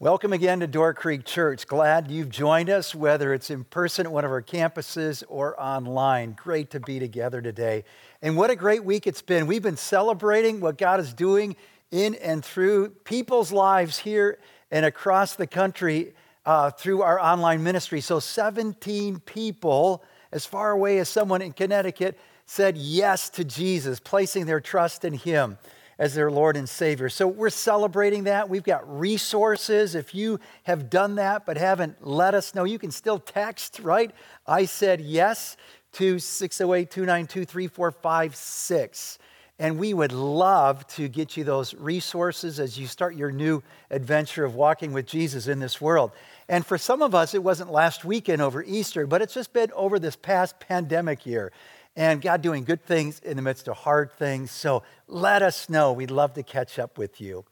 Welcome again to Door Creek Church. Glad you've joined us, whether it's in person at one of our campuses or online. Great to be together today. And what a great week it's been. We've been celebrating what God is doing in and through people's lives here and across the country uh, through our online ministry. So, 17 people, as far away as someone in Connecticut, said yes to Jesus, placing their trust in Him as their Lord and Savior. So we're celebrating that. We've got resources. If you have done that but haven't let us know, you can still text, right? I said yes to 608 292 3456. And we would love to get you those resources as you start your new adventure of walking with Jesus in this world. And for some of us, it wasn't last weekend over Easter, but it's just been over this past pandemic year and God doing good things in the midst of hard things. So let us know. We'd love to catch up with you.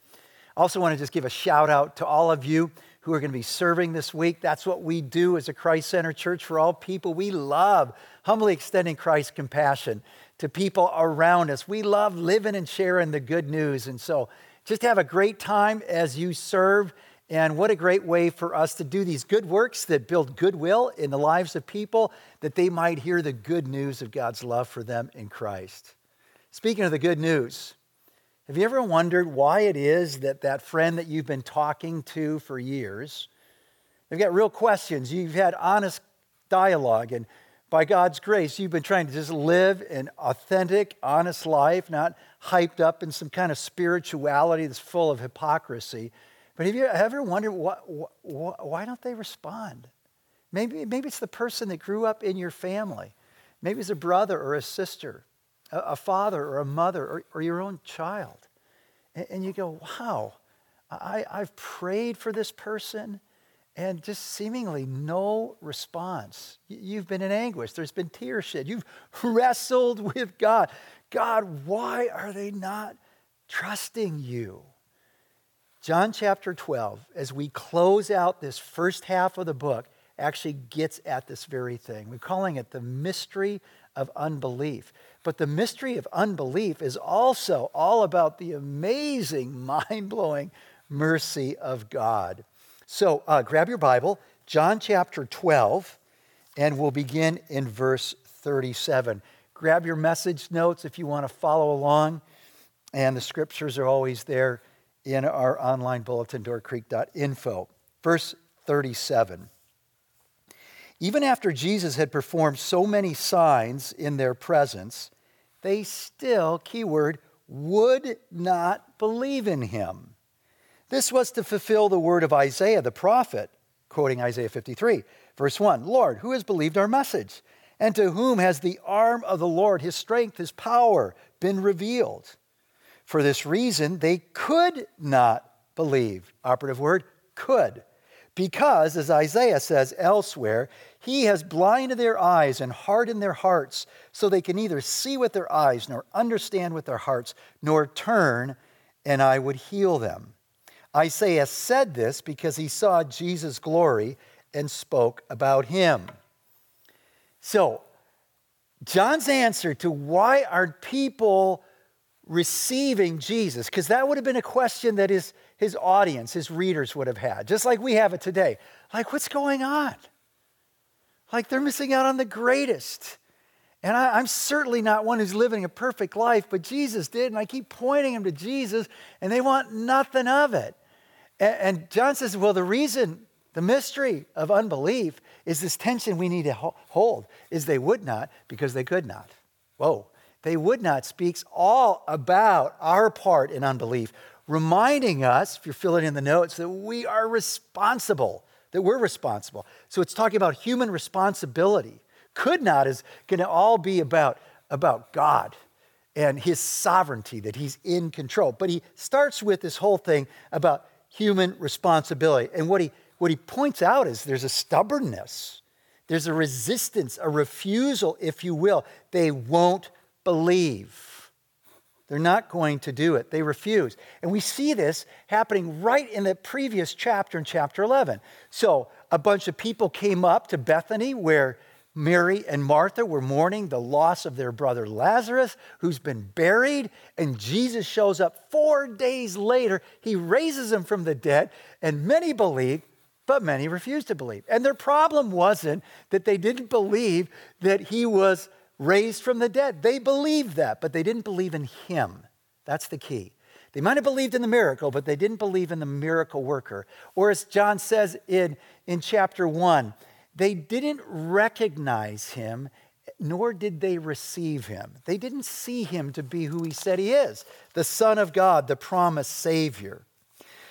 I also want to just give a shout out to all of you who are going to be serving this week. That's what we do as a Christ Center Church for all people. We love humbly extending Christ's compassion to people around us. We love living and sharing the good news. And so just have a great time as you serve and what a great way for us to do these good works that build goodwill in the lives of people, that they might hear the good news of God's love for them in Christ. Speaking of the good news, have you ever wondered why it is that that friend that you've been talking to for years, they've got real questions, you've had honest dialogue, and by God's grace, you've been trying to just live an authentic, honest life, not hyped up in some kind of spirituality that's full of hypocrisy. But have you ever wondered what, why don't they respond? Maybe, maybe it's the person that grew up in your family. Maybe it's a brother or a sister, a, a father or a mother, or, or your own child. And, and you go, wow, I, I've prayed for this person and just seemingly no response. You've been in anguish. There's been tears shed. You've wrestled with God. God, why are they not trusting you? John chapter 12, as we close out this first half of the book, actually gets at this very thing. We're calling it the mystery of unbelief. But the mystery of unbelief is also all about the amazing, mind blowing mercy of God. So uh, grab your Bible, John chapter 12, and we'll begin in verse 37. Grab your message notes if you want to follow along, and the scriptures are always there in our online bulletin, doorcreek.info. Verse 37. Even after Jesus had performed so many signs in their presence, they still, keyword, would not believe in him. This was to fulfill the word of Isaiah the prophet, quoting Isaiah 53, verse 1 Lord, who has believed our message? And to whom has the arm of the Lord, his strength, his power, been revealed? For this reason, they could not believe. Operative word, could. Because, as Isaiah says elsewhere, he has blinded their eyes and hardened their hearts, so they can neither see with their eyes, nor understand with their hearts, nor turn, and I would heal them. Isaiah said this because he saw Jesus' glory and spoke about him. So, John's answer to why are people receiving Jesus? Because that would have been a question that his, his audience, his readers would have had, just like we have it today. Like, what's going on? Like, they're missing out on the greatest. And I, am certainly not one who's living a perfect life, but Jesus did. And I keep pointing them to Jesus, and they want nothing of it. And, and John says, well, the reason, the mystery of unbelief is this tension we need to hold, is they would not because they could not. Whoa they would not speaks all about our part in unbelief, reminding us, if you're filling in the notes, that we are responsible, that we're responsible. So it's talking about human responsibility. Could not is going to all be about, about God and his sovereignty, that he's in control. But he starts with this whole thing about human responsibility. And what he, what he points out is there's a stubbornness, there's a resistance, a refusal, if you will. They won't believe. They're not going to do it. They refuse. And we see this happening right in the previous chapter, in chapter 11. So, a bunch of people came up to Bethany where Mary and Martha were mourning the loss of their brother Lazarus, who's been buried, and Jesus shows up four days later. He raises him from the dead, and many believe, but many refuse to believe. And their problem wasn't that they didn't believe that he was raised from the dead. They believed that, but they didn't believe in him. That's the key. They might have believed in the miracle, but they didn't believe in the miracle worker. Or as John says in, in chapter 1, they didn't recognize him, nor did they receive him. They didn't see him to be who he said he is the Son of God, the promised Savior.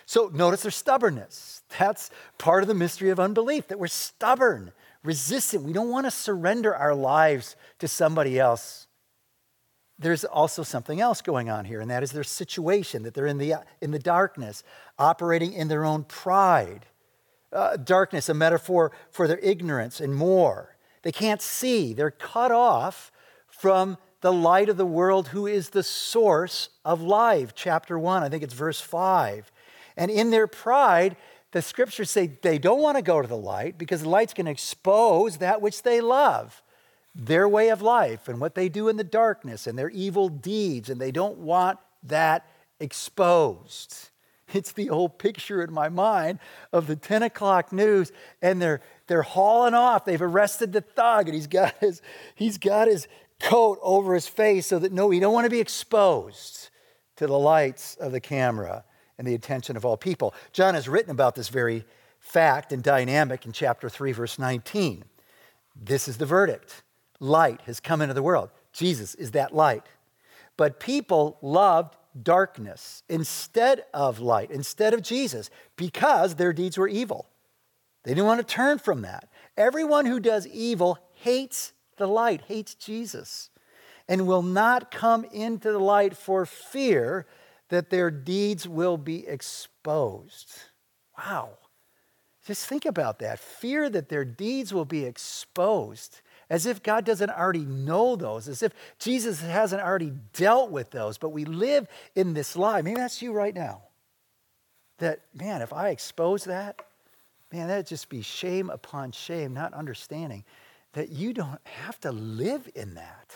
So notice their stubbornness. That's part of the mystery of unbelief, that we're stubborn, resistant. We don't want to surrender our lives to somebody else. There's also something else going on here, and that is their situation, that they're in the, in the darkness, operating in their own pride uh, darkness, a metaphor for their ignorance and more. They can't see, they're cut off from the light of the world, who is the source of life. Chapter 1, I think it's verse 5. And in their pride, the scriptures say they don't want to go to the light because the light's going to expose that which they love, their way of life and what they do in the darkness and their evil deeds, and they don't want that exposed. It's the old picture in my mind of the 10 o'clock news, and they're, they're hauling off. They've arrested the thug, and he's got his, he's got his coat over his face so that no, he don't want to be exposed to the lights of the camera and the attention of all people. John has written about this very fact and dynamic in chapter 3, verse 19. This is the verdict light has come into the world. Jesus is that light. But people loved darkness instead of light, instead of Jesus, because their deeds were evil. They didn't want to turn from that. Everyone who does evil hates the light, hates Jesus, and will not come into the light for fear that their deeds will be exposed. Wow. Just think about that. Fear that their deeds will be exposed as if God doesn't already know those, as if Jesus hasn't already dealt with those. But we live in this lie. Maybe that's you right now. That, man, if I expose that, man, that'd just be shame upon shame, not understanding that you don't have to live in that.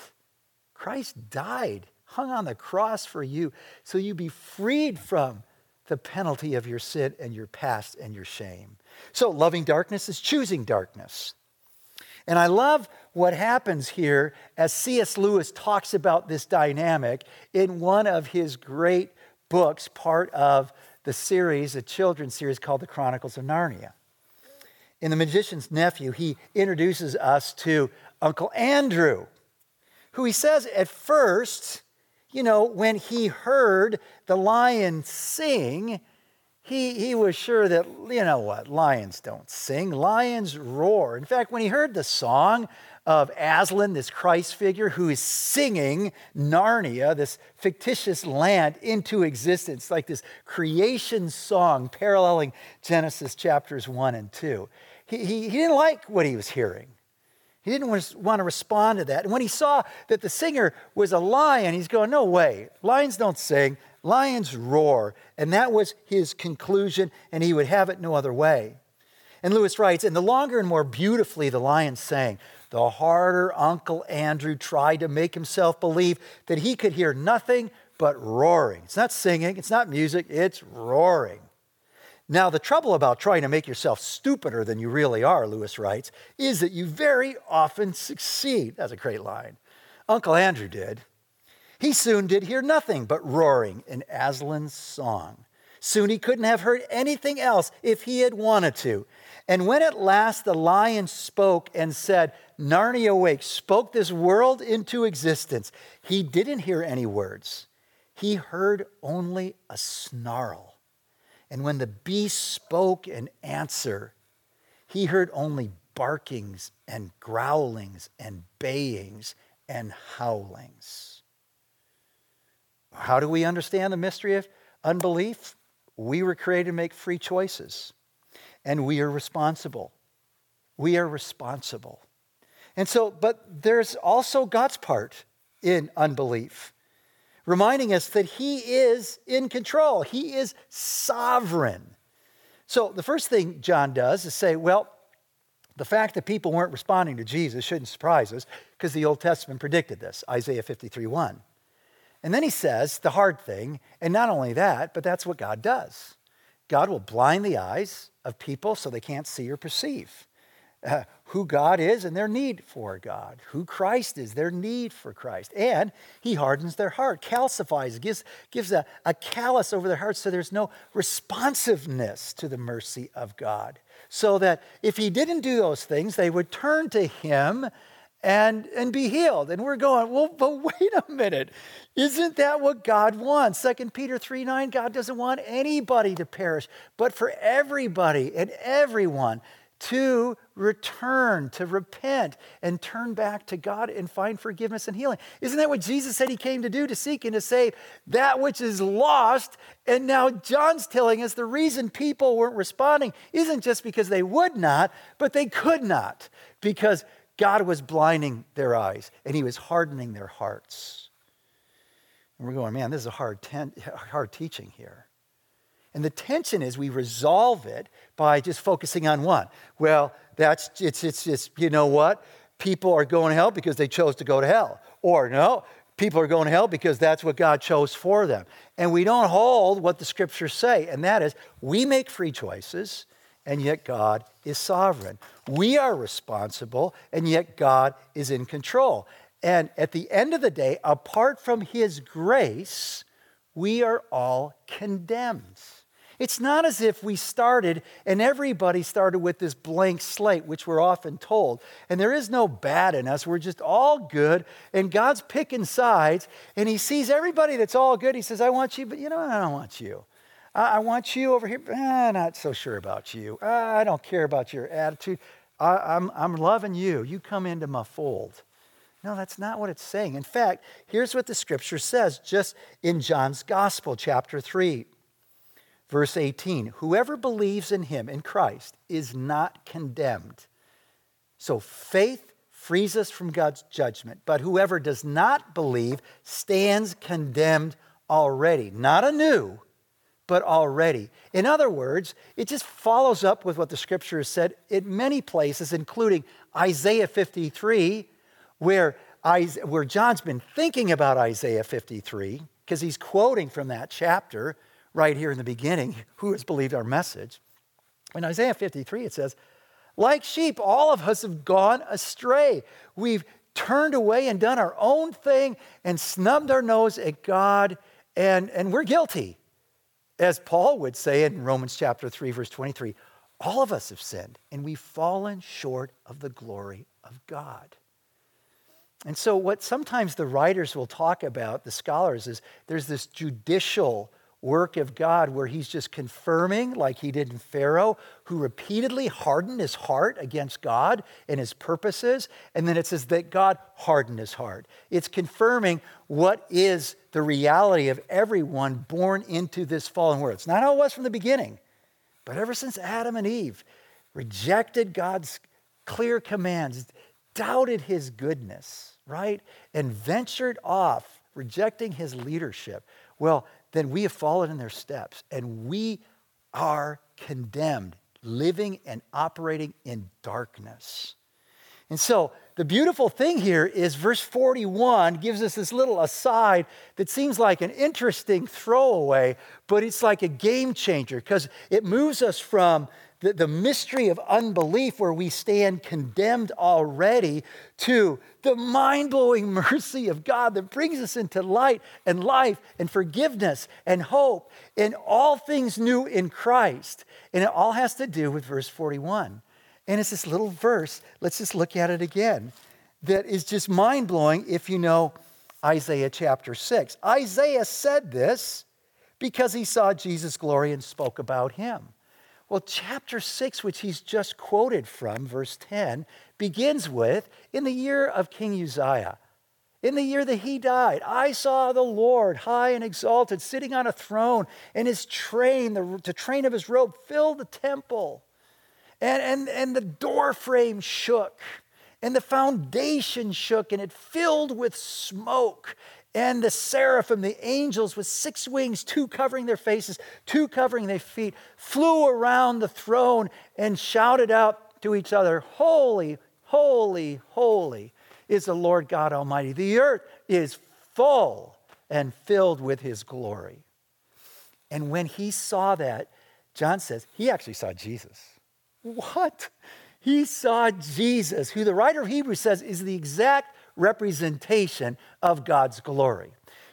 Christ died, hung on the cross for you, so you be freed from the penalty of your sin and your past and your shame. So, loving darkness is choosing darkness. And I love what happens here as C.S. Lewis talks about this dynamic in one of his great books, part of the series, a children's series called The Chronicles of Narnia. In The Magician's Nephew, he introduces us to Uncle Andrew, who he says at first, you know, when he heard the lion sing, he, he was sure that, you know what, lions don't sing, lions roar. In fact, when he heard the song of Aslan, this Christ figure who is singing Narnia, this fictitious land, into existence, like this creation song paralleling Genesis chapters 1 and 2, he, he, he didn't like what he was hearing. He didn't want to respond to that. And when he saw that the singer was a lion, he's going, No way, lions don't sing lions roar. And that was his conclusion, and he would have it no other way. And Lewis writes, and the longer and more beautifully the lion sang, the harder Uncle Andrew tried to make himself believe that he could hear nothing but roaring. It's not singing, it's not music, it's roaring. Now, the trouble about trying to make yourself stupider than you really are, Lewis writes, is that you very often succeed. That's a great line. Uncle Andrew did. He soon did hear nothing but roaring in Aslan's song. Soon he couldn't have heard anything else if he had wanted to. And when at last the lion spoke and said, Narnia awake, spoke this world into existence, he didn't hear any words. He heard only a snarl. And when the beast spoke in answer, he heard only barkings and growlings and bayings and howlings. How do we understand the mystery of unbelief? We were created to make free choices, and we are responsible. We are responsible. And so, but there's also God's part in unbelief, reminding us that He is in control, He is sovereign. So, the first thing John does is say, well, The fact that people weren't responding to Jesus shouldn't surprise us because the Old Testament predicted this, Isaiah 53 1. And then he says the hard thing, and not only that, but that's what God does. God will blind the eyes of people so they can't see or perceive uh, who God is and their need for God, who Christ is, their need for Christ. And he hardens their heart, calcifies, gives, gives a, a callus over their hearts so there's no responsiveness to the mercy of God. So that if he didn't do those things, they would turn to him and, and be healed. And we're going, well, but wait a minute. Isn't that what God wants? 2 Peter 3 9, God doesn't want anybody to perish, but for everybody and everyone to return, to repent, and turn back to God and find forgiveness and healing. Isn't that what Jesus said he came to do? To seek and to save that which is lost. And now John's telling us the reason people weren't responding isn't just because they would not, but they could not, because God was blinding their eyes and he was hardening their hearts. And we're going, man, this is a hard, ten- hard teaching here. And the tension is we resolve it by just focusing on one. Well, that's it's it's just you know what? People are going to hell because they chose to go to hell. Or no, people are going to hell because that's what God chose for them. And we don't hold what the scriptures say, and that is we make free choices, and yet God is sovereign. We are responsible, and yet God is in control. And at the end of the day, apart from his grace, we are all condemned. It's not as if we started and everybody started with this blank slate, which we're often told. And there is no bad in us. We're just all good. And God's picking sides. And He sees everybody that's all good. He says, I want you, but you know, I don't want you. I, want you over here. Eh, not so sure about you. I don't care about your attitude. I, I'm, I'm loving you. You come into my fold. No, that's not what it's saying. In fact, here's what the scripture says just in John's Gospel, chapter 3. Verse 18 Whoever believes in him, in Christ, is not condemned. So faith frees us from God's judgment, but whoever does not believe stands condemned already. Not anew, but already. In other words, it just follows up with what the scripture has said in many places, including Isaiah 53, where, where John's been thinking about Isaiah 53, because he's quoting from that chapter right here in the beginning, who has believed our message. In Isaiah 53, it says, Like sheep, all of us have gone astray. We've turned away and done our own thing and snubbed our nose at God, and, and we're guilty. As Paul would say in Romans chapter 3, verse 23, all of us have sinned and we've fallen short of the glory of God. And so, what sometimes the writers will talk about, the scholars, is there's this judicial work of God where he's just confirming, like he did in Pharaoh, who repeatedly hardened his heart against God and his purposes. And then it says that God hardened his heart. It's confirming what is the reality of everyone born into this fallen world. It's not how it was from the beginning, but ever since Adam and Eve rejected God's clear commands, doubted his goodness, right? And ventured off, rejecting his leadership. Well, then we have fallen in their steps and we are condemned, living and operating in darkness. And so the beautiful thing here is verse 41 gives us this little aside that seems like an interesting throwaway, but it's like a game changer because it moves us from the, the mystery of unbelief where we stand condemned already to the mind blowing mercy of God that brings us into light and life and forgiveness and hope and all things new in Christ. And it all has to do with verse 41. And it's this little verse, let's just look at it again, that is just mind blowing if you know Isaiah chapter 6. Isaiah said this because he saw Jesus' glory and spoke about him. Well, chapter 6, which he's just quoted from, verse 10, begins with In the year of King Uzziah, in the year that he died, I saw the Lord high and exalted, sitting on a throne, and his train, the, the train of his robe, filled the temple. And, and, and the door frame shook, and the foundation shook, and it filled with smoke. And the seraphim, the angels with six wings, two covering their faces, two covering their feet, flew around the throne and shouted out, to each other, Holy, holy, holy is the Lord God Almighty. The earth is full and filled with his glory. And when he saw that, John says, he actually saw Jesus. What? He saw Jesus, who the writer of Hebrews says is the exact representation of God's glory.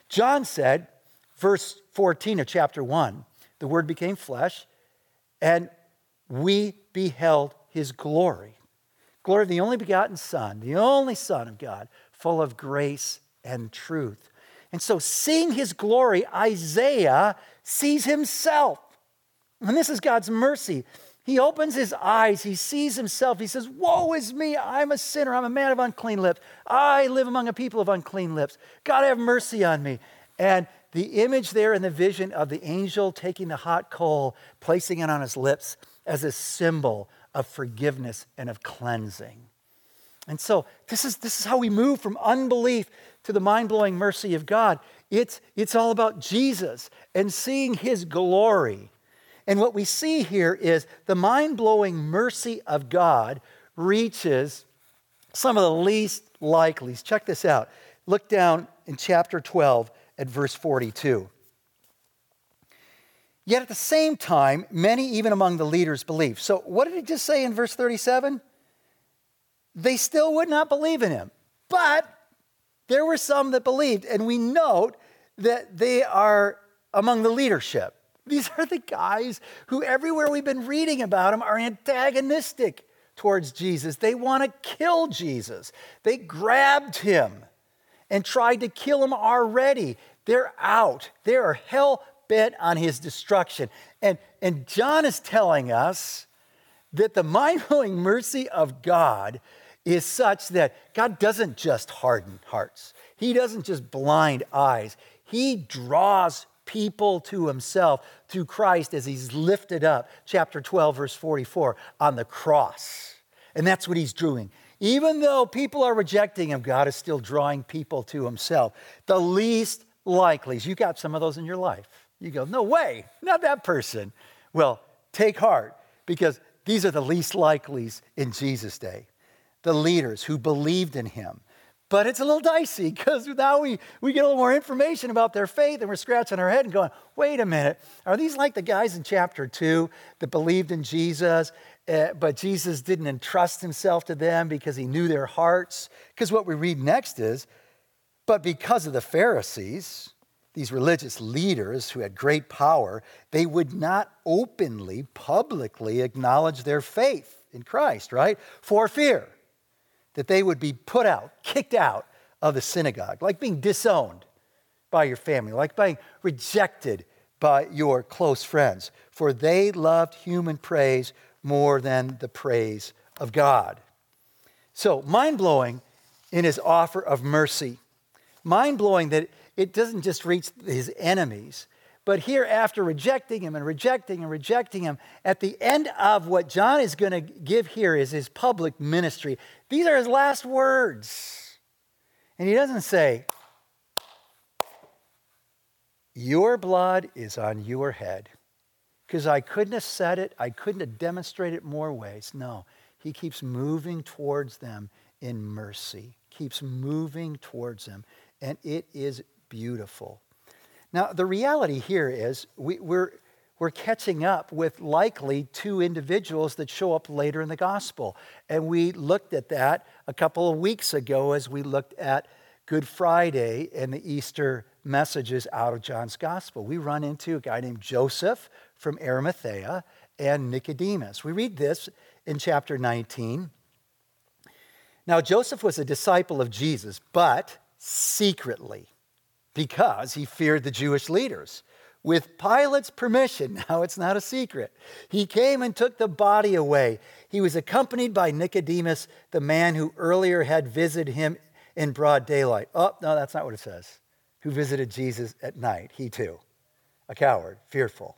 John said, verse 14 of chapter 1, the word became flesh, and we beheld his glory. Glory of the only begotten Son, the only Son of God, full of grace and truth. And so, seeing his glory, Isaiah sees himself. And this is God's mercy. He opens his eyes, he sees himself. He says, Woe is me, I'm a sinner, I'm a man of unclean lips. I live among a people of unclean lips. God, have mercy on me. And the image there in the vision of the angel taking the hot coal, placing it on his lips as a symbol of forgiveness and of cleansing. And so this is, this is how we move from unbelief to the mind blowing mercy of God. It's, it's all about Jesus and seeing his glory. And what we see here is the mind blowing mercy of God reaches some of the least likelies. Check this out. Look down in chapter 12 at verse 42. Yet at the same time, many, even among the leaders, believed. So, what did he just say in verse 37? They still would not believe in him. But there were some that believed. And we note that they are among the leadership. These are the guys who, everywhere we've been reading about them, are antagonistic towards Jesus. They want to kill Jesus. They grabbed him and tried to kill him already. They're out. They are hell bent on his destruction. And, and John is telling us that the mind blowing mercy of God is such that God doesn't just harden hearts, He doesn't just blind eyes. He draws people to Himself through Christ as He's lifted up, chapter 12, verse 44, on the cross. And that's what He's doing. Even though people are rejecting Him, God is still drawing people to Himself. The least likelies, you got some of those in your life. You go, no way, not that person. Well, take heart because these are the least likelies in Jesus' day the leaders who believed in him. But it's a little dicey because now we, we get a little more information about their faith and we're scratching our head and going, wait a minute, are these like the guys in chapter two that believed in Jesus, uh, but Jesus didn't entrust himself to them because he knew their hearts? Because what we read next is, but because of the Pharisees, these religious leaders who had great power, they would not openly, publicly acknowledge their faith in Christ, right? For fear that they would be put out, kicked out of the synagogue, like being disowned by your family, like being rejected by your close friends, for they loved human praise more than the praise of God. So, mind blowing in his offer of mercy. Mind blowing that it doesn't just reach his enemies, but here, after rejecting him and rejecting and rejecting him, at the end of what John is going to give here is his public ministry. These are his last words. And he doesn't say, Your blood is on your head. Because I couldn't have said it, I couldn't have demonstrated it more ways. No, he keeps moving towards them in mercy, keeps moving towards them. And it is beautiful. Now, the reality here is we, we're, we're catching up with likely two individuals that show up later in the gospel. And we looked at that a couple of weeks ago as we looked at Good Friday and the Easter messages out of John's gospel. We run into a guy named Joseph from Arimathea and Nicodemus. We read this in chapter 19. Now, Joseph was a disciple of Jesus, but secretly because he feared the Jewish leaders. With Pilate's permission, now it's not a secret, he came and took the body away. He was accompanied by Nicodemus, the man who earlier had visited him in broad daylight. Oh, no, that's not what it says. Who visited Jesus at night, he too, a coward, fearful.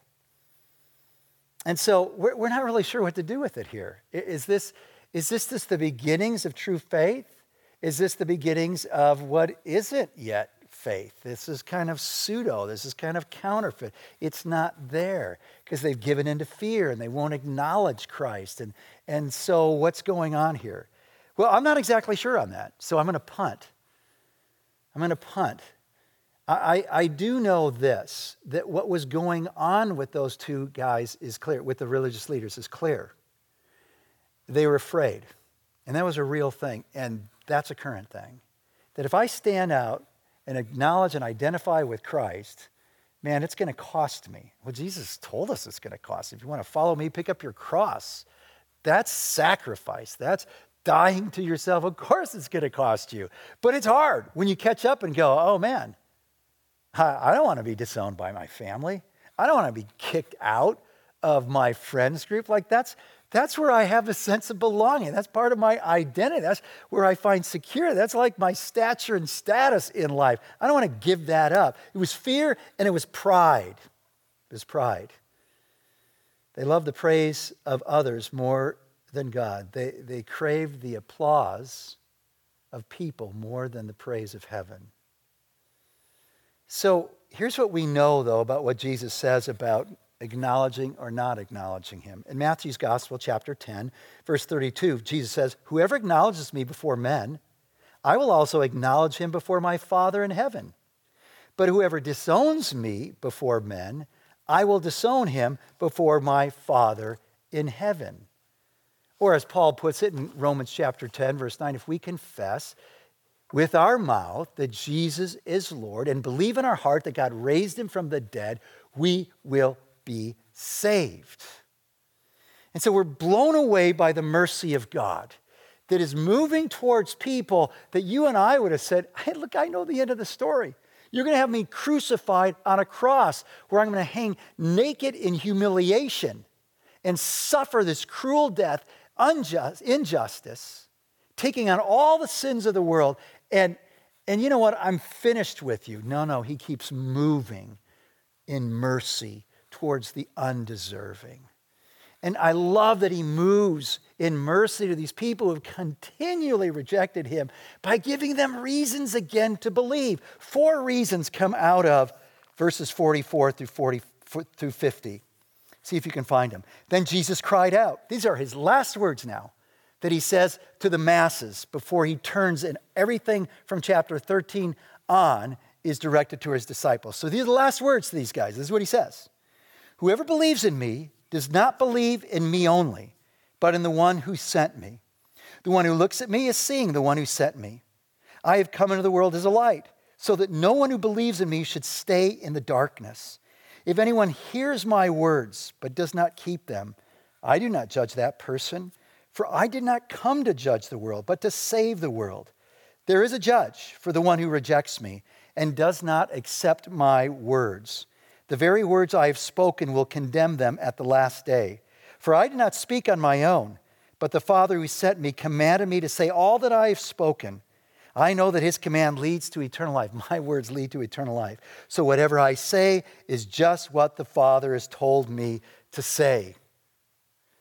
And so we're, not really sure what to do with it here. Is this, is this the beginnings of true faith? Is this the beginnings of what isn't yet faith. This is kind of pseudo. This is kind of counterfeit. It's not there because they've given into fear and they won't acknowledge Christ. And, and so, what's going on here? Well, I'm not exactly sure on that. So, I'm going to punt. I'm going to punt. I, I do know this that what was going on with those two guys is clear, with the religious leaders is clear. They were afraid. And that was a real thing. And that's a current thing. That if I stand out and acknowledge and identify with Christ, man, it's going to cost me. Well, Jesus told us it's going to cost. If you want to follow me, pick up your cross. That's sacrifice. That's dying to yourself. Of course, it's going to cost you. But it's hard when you catch up and go, oh, man, I don't want to be disowned by my family. I don't want to be kicked out of my friends group. Like that's that's where I have a sense of belonging. That's part of my identity. That's where I find security. That's like my stature and status in life. I don't want to give that up. It was fear and it was pride. It was pride. They loved the praise of others more than God. They, they craved the applause of people more than the praise of heaven. So here's what we know, though, about what Jesus says about acknowledging or not acknowledging him. In Matthew's Gospel, chapter 10, verse 32, Jesus says, Whoever acknowledges me before men, I will also acknowledge him before my Father in heaven. But whoever disowns me before men, I will disown him before my Father in heaven. Or as Paul puts it in Romans chapter 10, verse 9, if we confess with our mouth that Jesus is Lord and believe in our heart that God raised him from the dead, we will be saved. And so we're blown away by the mercy of God that is moving towards people that you and I would have said, hey, Look, I know the end of the story. You're going to have me crucified on a cross where I'm going to hang naked in humiliation and suffer this cruel death, unjust, injustice, taking on all the sins of the world. And, and you know what? I'm finished with you. No, no, he keeps moving in mercy towards the undeserving. And I love that he moves in mercy to these people who have continually rejected him by giving them reasons again to believe. Four reasons come out of verses 44 through 40 through 50. See if you can find them. Then Jesus cried out. These are his last words now that he says to the masses before he turns, and everything from chapter 13 on is directed to his disciples. So these are the last words to these guys. This is what he says Whoever believes in me does not believe in me only, but in the one who sent me. The one who looks at me is seeing the one who sent me. I have come into the world as a light, so that no one who believes in me should stay in the darkness. If anyone hears my words but does not keep them, I do not judge that person. For I did not come to judge the world, but to save the world. There is a judge for the one who rejects me and does not accept my words. The very words I have spoken will condemn them at the last day. For I did not speak on my own, but the Father who sent me commanded me to say all that I have spoken. I know that his command leads to eternal life. My words lead to eternal life. So whatever I say is just what the Father has told me to say.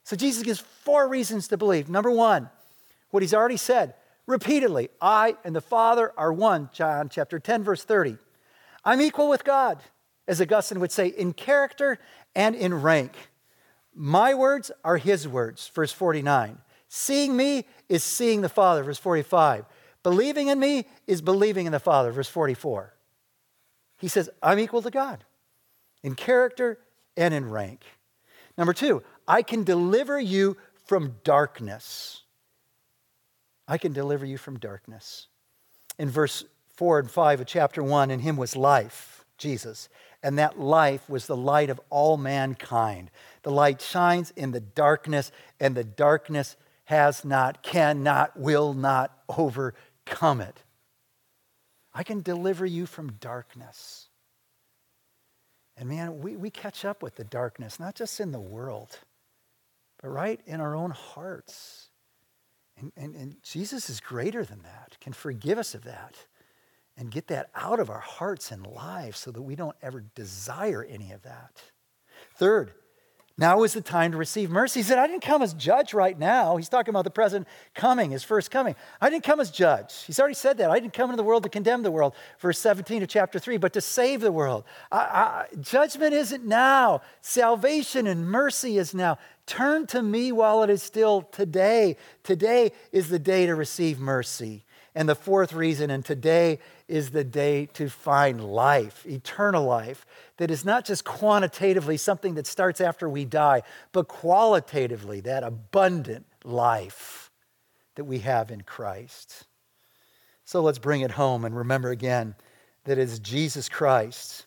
So Jesus gives four reasons to believe. Number one, what he's already said repeatedly I and the Father are one, John chapter 10, verse 30. I'm equal with God, as Augustine would say, in character and in rank. My words are his words, verse 49. Seeing me is seeing the Father, verse 45. Believing in me is believing in the Father, verse 44. He says, I'm equal to God in character and in rank. Number two, I can deliver you from darkness. I can deliver you from darkness. In verse 4 and 5 of chapter 1, in him was life, Jesus, and that life was the light of all mankind. The light shines in the darkness, and the darkness has not, cannot, will not overcome it. I can deliver you from darkness. And man, we, we catch up with the darkness, not just in the world, but right in our own hearts. And, and, and Jesus is greater than that, can forgive us of that and get that out of our hearts and lives so that we don't ever desire any of that. Third, Now is the time to receive mercy. He said, I didn't come as judge right now. He's talking about the present coming, his first coming. I didn't come as judge. He's already said that. I didn't come into the world to condemn the world, verse 17 of chapter 3, but to save the world. I, I, judgment isn't now, salvation and mercy is now. Turn to me while it is still today. Today is the day to receive mercy. And the fourth reason, and today is the day to find life, eternal life, that is not just quantitatively something that starts after we die, but qualitatively that abundant life that we have in Christ. So let's bring it home and remember again that it's Jesus Christ,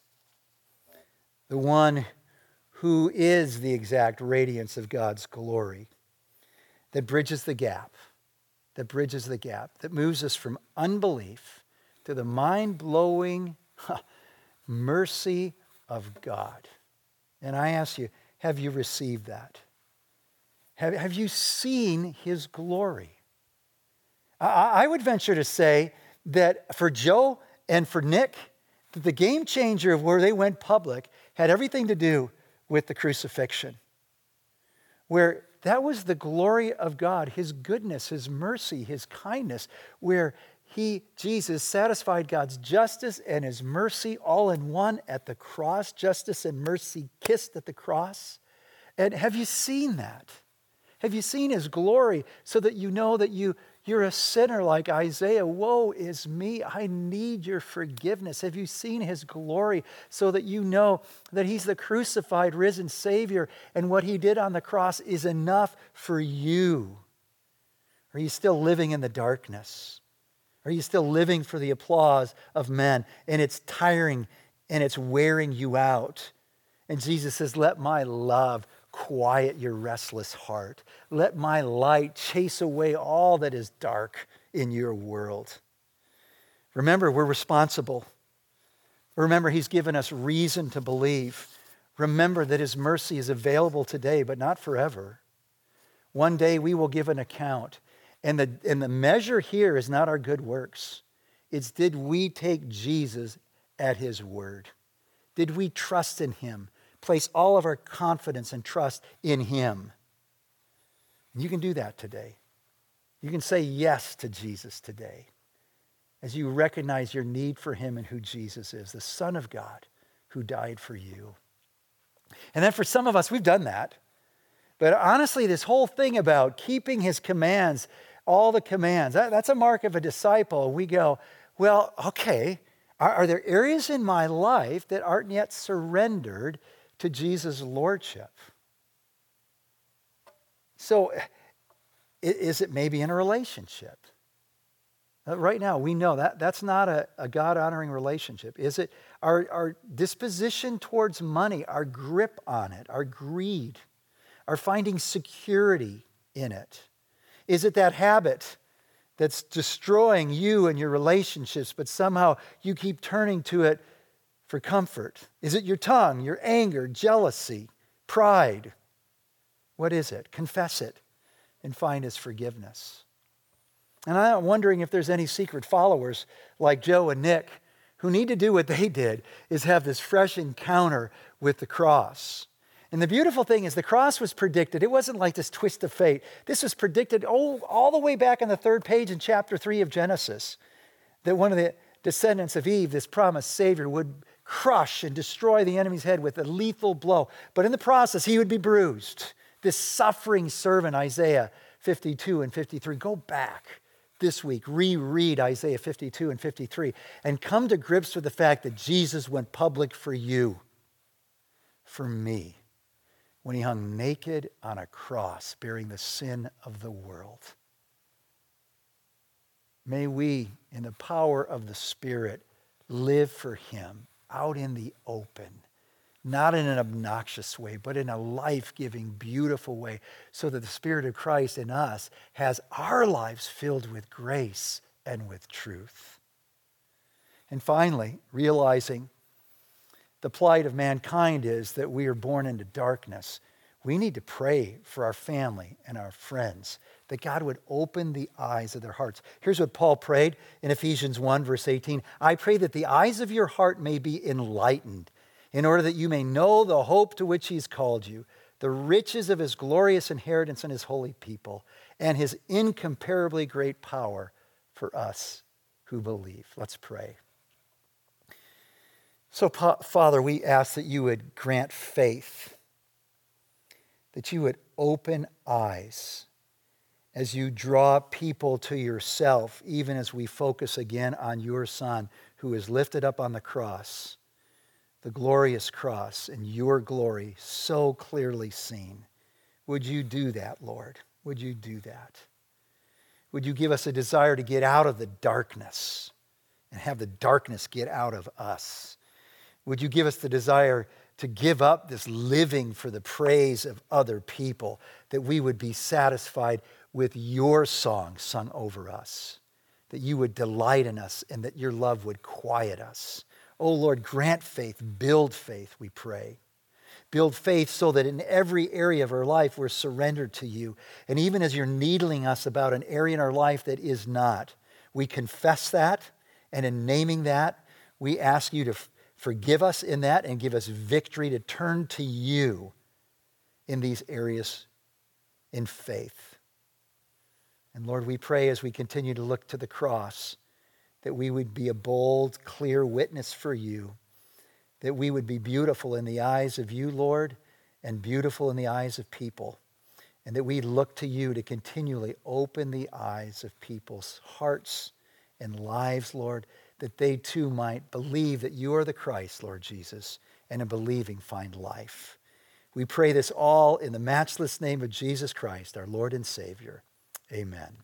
the one who is the exact radiance of God's glory, that bridges the gap that bridges the gap, that moves us from unbelief to the mind blowing mercy of God. And I ask you, have you received that? Have, have you seen his glory? I, I would venture to say that for Joe and for Nick, that the game changer of where they went public had everything to do with the crucifixion, where that was the glory of God, His goodness, His mercy, His kindness, where He, Jesus, satisfied God's justice and His mercy all in one at the cross, justice and mercy kissed at the cross. And have you seen that? Have you seen His glory so that you know that you you're a sinner like Isaiah. Woe is me. I need your forgiveness. Have you seen his glory so that you know that he's the crucified, risen Savior and what he did on the cross is enough for you? Are you still living in the darkness? Are you still living for the applause of men? And it's tiring and it's wearing you out. And Jesus says, Let my love quiet your restless heart. Let my light chase away all that is dark in your world. Remember, we're responsible. Remember, He's given us reason to believe. Remember that His mercy is available today, but not forever. One day we will give an account. And the, and the measure here is not our good works. It's did we take Jesus at his word? Did we trust in him? place all of our confidence and trust in Him. And you can do that today. You can say yes to Jesus today as you recognize your need for Him and who Jesus is, the Son of God who died for you. And then for some of us, we've done that. But honestly, this whole thing about keeping His commands, all the commands, that, that's a mark of a disciple. We go, well, okay, are, are there areas in my life that aren't yet surrendered to Jesus' lordship. So, is it maybe in a relationship? Uh, right now, we know that that's not a, a God honoring relationship. Is it our, our disposition towards money, our grip on it, our greed, our finding security in it? Is it that habit that's destroying you and your relationships, but somehow you keep turning to it for comfort? Is it your tongue, your anger, jealousy, pride? What is it? Confess it and find his forgiveness. And I'm wondering if there's any secret followers like Joe and Nick who need to do what they did is have this fresh encounter with the cross. And the beautiful thing is the cross was predicted. It wasn't like this twist of fate. This was predicted oh, all the way back on the third page in chapter 3 of Genesis that one of the descendants of Eve, this promised Savior, would crush and destroy the enemy's head with a lethal blow. But in the process, he would be bruised. This suffering servant, Isaiah 52 and 53. Go back this week, reread Isaiah 52 and 53, and come to grips with the fact that Jesus went public for you, for me, when he hung naked on a cross, bearing the sin of the world. May we, in the power of the Spirit, live for him out in the open, not in an obnoxious way, but in a life giving, beautiful way, so that the Spirit of Christ in us has our lives filled with grace and with truth. And finally, realizing the plight of mankind is that we are born into darkness. We need to pray for our family and our friends that God would open the eyes of their hearts. Here's what Paul prayed in Ephesians 1, verse 18 I pray that the eyes of your heart may be enlightened, in order that you may know the hope to which he's called you, the riches of his glorious inheritance in his holy people, and his incomparably great power for us who believe. Let's pray. So, Father, we ask that you would grant faith, that you would open eyes as you draw people to yourself, even as we focus again on your Son who is lifted up on the cross, the glorious cross, and your glory so clearly seen. Would you do that, Lord? Would you do that? Would you give us a desire to get out of the darkness and have the darkness get out of us? Would you give us the desire to give up this living for the praise of other people, that we would be satisfied with your song sung over us, that you would delight in us, and that your love would quiet us. Oh Lord, grant faith, build faith, we pray. Build faith so that in every area of our life we're surrendered to you. And even as you're needling us about an area in our life that is not, we confess that. And in naming that, we ask you to forgive us in that and give us victory to turn to you in these areas in faith. And Lord, we pray as we continue to look to the cross that we would be a bold, clear witness for you, that we would be beautiful in the eyes of you, Lord, and beautiful in the eyes of people, and that we look to you to continually open the eyes of people's hearts and lives, Lord, that they too might believe that you are the Christ, Lord Jesus, and in believing find life. We pray this all in the matchless name of Jesus Christ, our Lord and Savior. Amen.